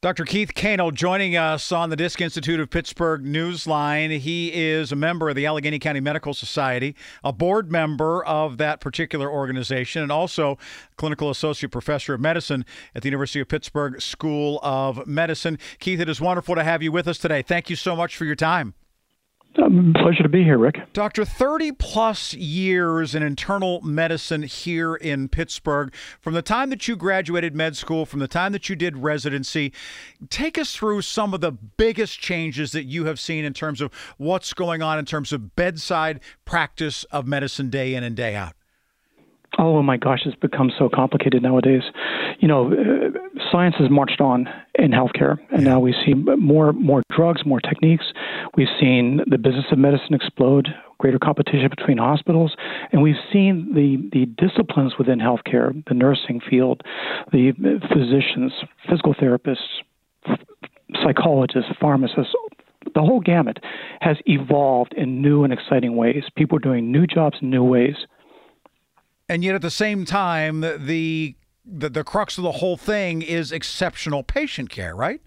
Dr. Keith Kanel joining us on the Disc Institute of Pittsburgh Newsline. He is a member of the Allegheny County Medical Society, a board member of that particular organization, and also clinical associate professor of medicine at the University of Pittsburgh School of Medicine. Keith, it is wonderful to have you with us today. Thank you so much for your time. Um, pleasure to be here, Rick. Doctor, 30 plus years in internal medicine here in Pittsburgh. From the time that you graduated med school, from the time that you did residency, take us through some of the biggest changes that you have seen in terms of what's going on in terms of bedside practice of medicine day in and day out. Oh my gosh, it's become so complicated nowadays. You know, uh, science has marched on in healthcare, and now we see more more drugs, more techniques. We've seen the business of medicine explode, greater competition between hospitals, and we've seen the the disciplines within healthcare, the nursing field, the physicians, physical therapists, psychologists, pharmacists, the whole gamut has evolved in new and exciting ways. People are doing new jobs in new ways and yet at the same time the the, the crux of the whole thing is exceptional patient care right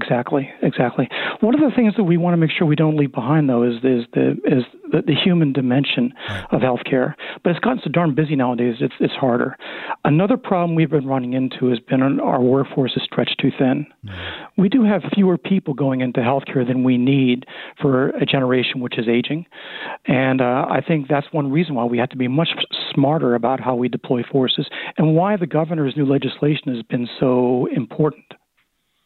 Exactly, exactly. One of the things that we want to make sure we don't leave behind, though, is is the is the, the human dimension right. of healthcare. But it's gotten so darn busy nowadays; it's it's harder. Another problem we've been running into has been our workforce is stretched too thin. Mm-hmm. We do have fewer people going into healthcare than we need for a generation which is aging, and uh, I think that's one reason why we have to be much smarter about how we deploy forces and why the governor's new legislation has been so important.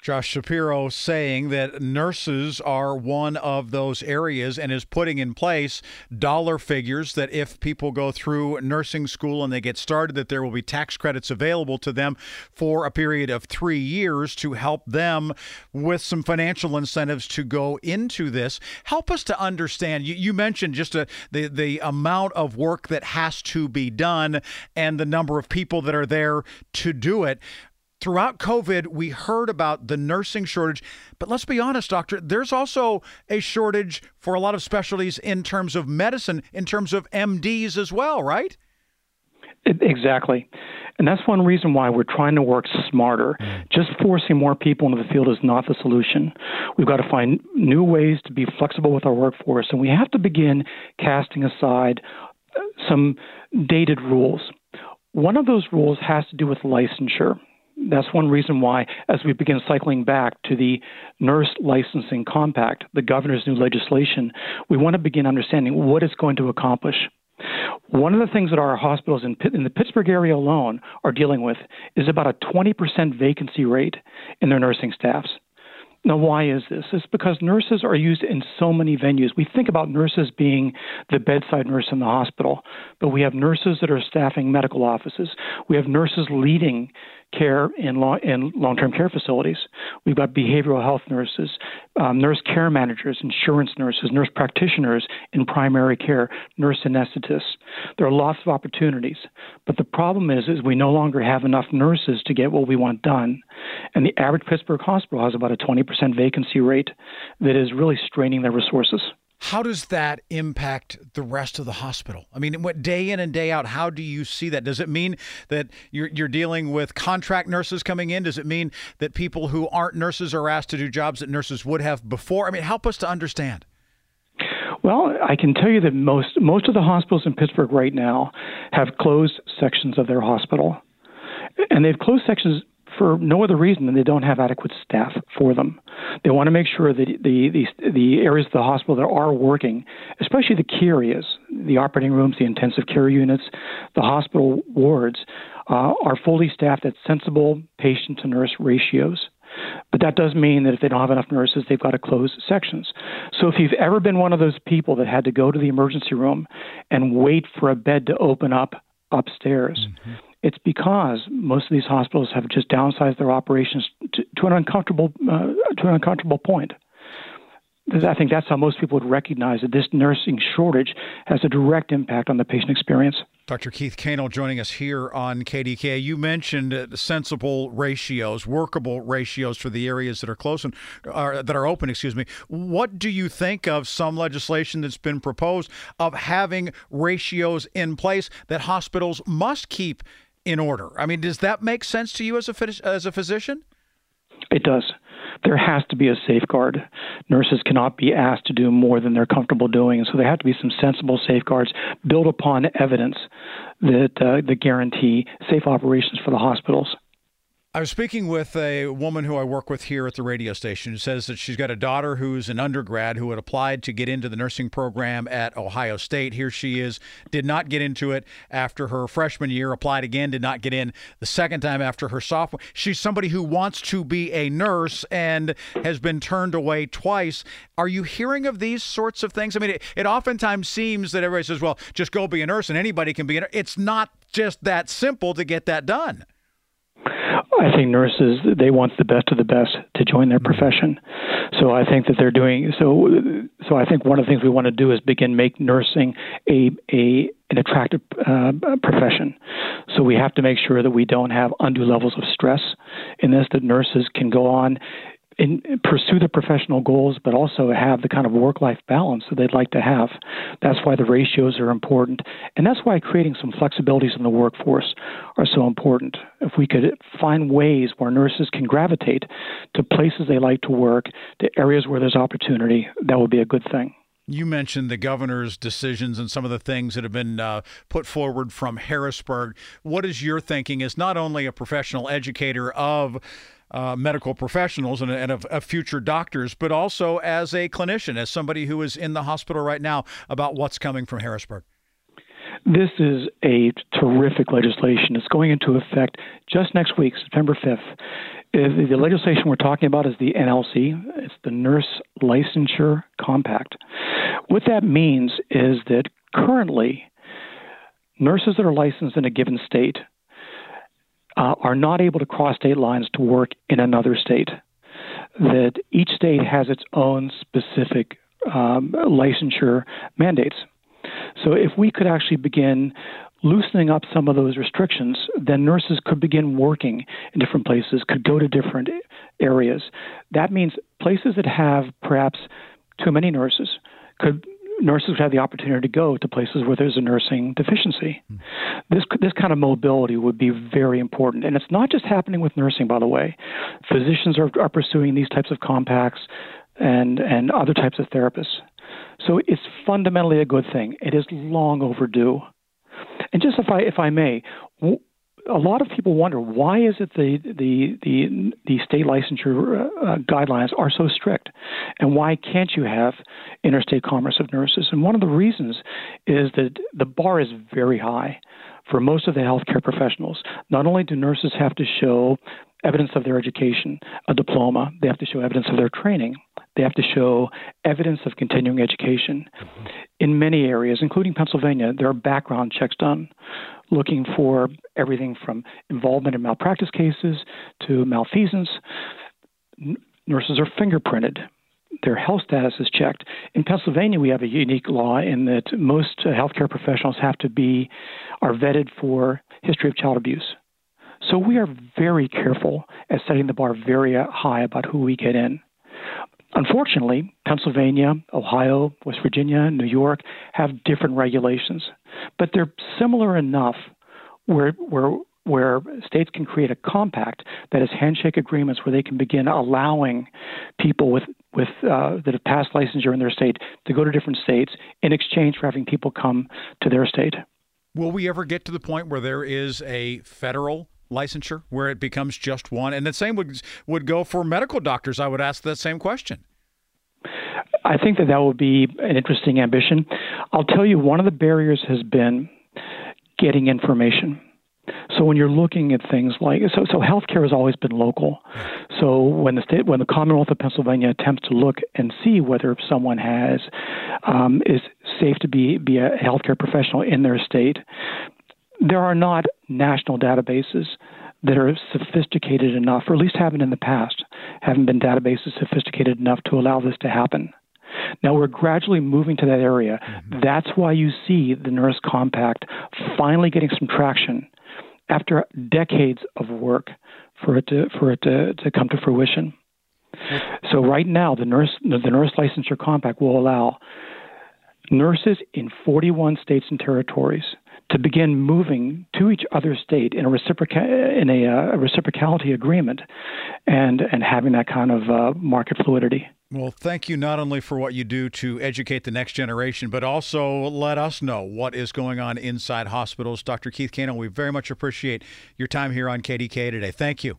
Josh Shapiro saying that nurses are one of those areas and is putting in place dollar figures that if people go through nursing school and they get started, that there will be tax credits available to them for a period of three years to help them with some financial incentives to go into this. Help us to understand. You, you mentioned just a, the the amount of work that has to be done and the number of people that are there to do it throughout COVID, we heard about the nursing shortage. But let's be honest, doctor, there's also a shortage for a lot of specialties in terms of medicine, in terms of MDs as well, right? Exactly. And that's one reason why we're trying to work smarter. Mm. Just forcing more people into the field is not the solution. We've got to find new ways to be flexible with our workforce, and we have to begin casting aside uh, some dated rules. One of those rules has to do with licensure that's one reason why, as we begin cycling back to the nurse licensing compact, the governor's new legislation, we want to begin understanding what it's going to accomplish. One of the things that our hospitals in, in the Pittsburgh area alone are dealing with is about a 20% vacancy rate in their nursing staffs. Now, why is this? It's because nurses are used in so many venues. We think about nurses being the bedside nurse in the hospital, but we have nurses that are staffing medical offices. We have nurses leading care in, long, in long-term care facilities. We've got behavioral health nurses, um, nurse care managers, insurance nurses, nurse practitioners in primary care, nurse anesthetists. There are lots of opportunities, but the problem is, is we no longer have enough nurses to get what we want done, and the average Pittsburgh hospital has about a 20% vacancy rate that is really straining their resources. How does that impact the rest of the hospital? I mean, what day in and day out, how do you see that? Does it mean that you're, you're dealing with contract nurses coming in? Does it mean that people who aren't nurses are asked to do jobs that nurses would have before? I mean, help us to understand. Well, I can tell you that most most of the hospitals in Pittsburgh right now have closed sections of their hospital, and they've closed sections for no other reason than they don't have adequate staff for them. They want to make sure that the, the, the areas of the hospital that are working, especially the key areas, the operating rooms, the intensive care units, the hospital wards, uh, are fully staffed at sensible patient to nurse ratios. But that does mean that if they don't have enough nurses, they've got to close sections. So if you've ever been one of those people that had to go to the emergency room and wait for a bed to open up upstairs, mm-hmm. It's because most of these hospitals have just downsized their operations to, to an uncomfortable uh, to an uncomfortable point. I think that's how most people would recognize that this nursing shortage has a direct impact on the patient experience. Dr. Keith Kanel joining us here on KDK. You mentioned uh, sensible ratios, workable ratios for the areas that are close and uh, that are open. Excuse me. What do you think of some legislation that's been proposed of having ratios in place that hospitals must keep in order? I mean, does that make sense to you as a as a physician? It does there has to be a safeguard. Nurses cannot be asked to do more than they're comfortable doing, so there have to be some sensible safeguards built upon evidence that uh, that guarantee safe operations for the hospitals. I was speaking with a woman who I work with here at the radio station who says that she's got a daughter who's an undergrad who had applied to get into the nursing program at Ohio State. Here she is, did not get into it after her freshman year, applied again, did not get in the second time after her sophomore. She's somebody who wants to be a nurse and has been turned away twice. Are you hearing of these sorts of things? I mean, it, it oftentimes seems that everybody says, well, just go be a nurse and anybody can be a nurse. It's not just that simple to get that done. I think nurses they want the best of the best to join their profession. So I think that they're doing so. So I think one of the things we want to do is begin make nursing a a an attractive uh, profession. So we have to make sure that we don't have undue levels of stress in this. That nurses can go on in, pursue their professional goals, but also have the kind of work life balance that they'd like to have. That's why the ratios are important. And that's why creating some flexibilities in the workforce are so important. If we could find ways where nurses can gravitate to places they like to work, to areas where there's opportunity, that would be a good thing. You mentioned the governor's decisions and some of the things that have been uh, put forward from Harrisburg. What is your thinking as not only a professional educator of uh, medical professionals and, and of, of, future doctors, but also as a clinician, as somebody who is in the hospital right now, about what's coming from Harrisburg? This is a terrific legislation. It's going into effect just next week, September 5th. The legislation we're talking about is the NLC. It's the Nurse Licensure Compact. What that means is that currently, nurses that are licensed in a given state uh, are not able to cross state lines to work in another state. That each state has its own specific um, licensure mandates. So if we could actually begin loosening up some of those restrictions, then nurses could begin working in different places, could go to different areas. That means places that have perhaps too many nurses could nurses would have the opportunity to go to places where there's a nursing deficiency. Mm. This this kind of mobility would be very important, and it's not just happening with nursing. By the way, physicians are, are pursuing these types of compacts and and other types of therapists. So it's fundamentally a good thing. It is long overdue. And just if I if I may, a lot of people wonder why is it the the the, the state licensure uh, guidelines are so strict, and why can't you have interstate commerce of nurses? And one of the reasons is that the bar is very high for most of the healthcare professionals. Not only do nurses have to show evidence of their education, a diploma, they have to show evidence of their training, they have to show evidence of continuing education. Mm-hmm. In many areas, including Pennsylvania, there are background checks done looking for everything from involvement in malpractice cases to malfeasance. N- nurses are fingerprinted. Their health status is checked. In Pennsylvania, we have a unique law in that most uh, healthcare professionals have to be are vetted for history of child abuse. So we are very careful at setting the bar very high about who we get in. Unfortunately, Pennsylvania, Ohio, West Virginia, New York have different regulations, but they're similar enough where where where states can create a compact that is handshake agreements where they can begin allowing people with with uh, that have passed licensure in their state to go to different states in exchange for having people come to their state. Will we ever get to the point where there is a federal licensure where it becomes just one? And the same would would go for medical doctors. I would ask that same question. I think that that would be an interesting ambition. I'll tell you, one of the barriers has been getting information. So when you're looking at things like so, so healthcare has always been local. So when the state, when the Commonwealth of Pennsylvania attempts to look and see whether someone has um, is safe to be be a healthcare professional in their state, there are not national databases that are sophisticated enough, or at least haven't in the past, haven't been databases sophisticated enough to allow this to happen. Now we're gradually moving to that area. Mm-hmm. That's why you see the Nurse Compact finally getting some traction after decades of work for it to for it to, to come to fruition. So right now, the nurse the nurse licensure compact will allow nurses in 41 states and territories to begin moving to each other state in a reciproca- in a, uh, a reciprocality agreement, and and having that kind of uh, market fluidity. Well, thank you not only for what you do to educate the next generation, but also let us know what is going on inside hospitals. Dr. Keith Kanel, we very much appreciate your time here on KDK today. Thank you.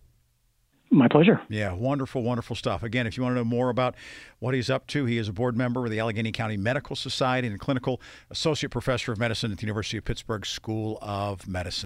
My pleasure. Yeah, wonderful, wonderful stuff. Again, if you want to know more about what he's up to, he is a board member of the Allegheny County Medical Society and clinical associate professor of medicine at the University of Pittsburgh School of Medicine.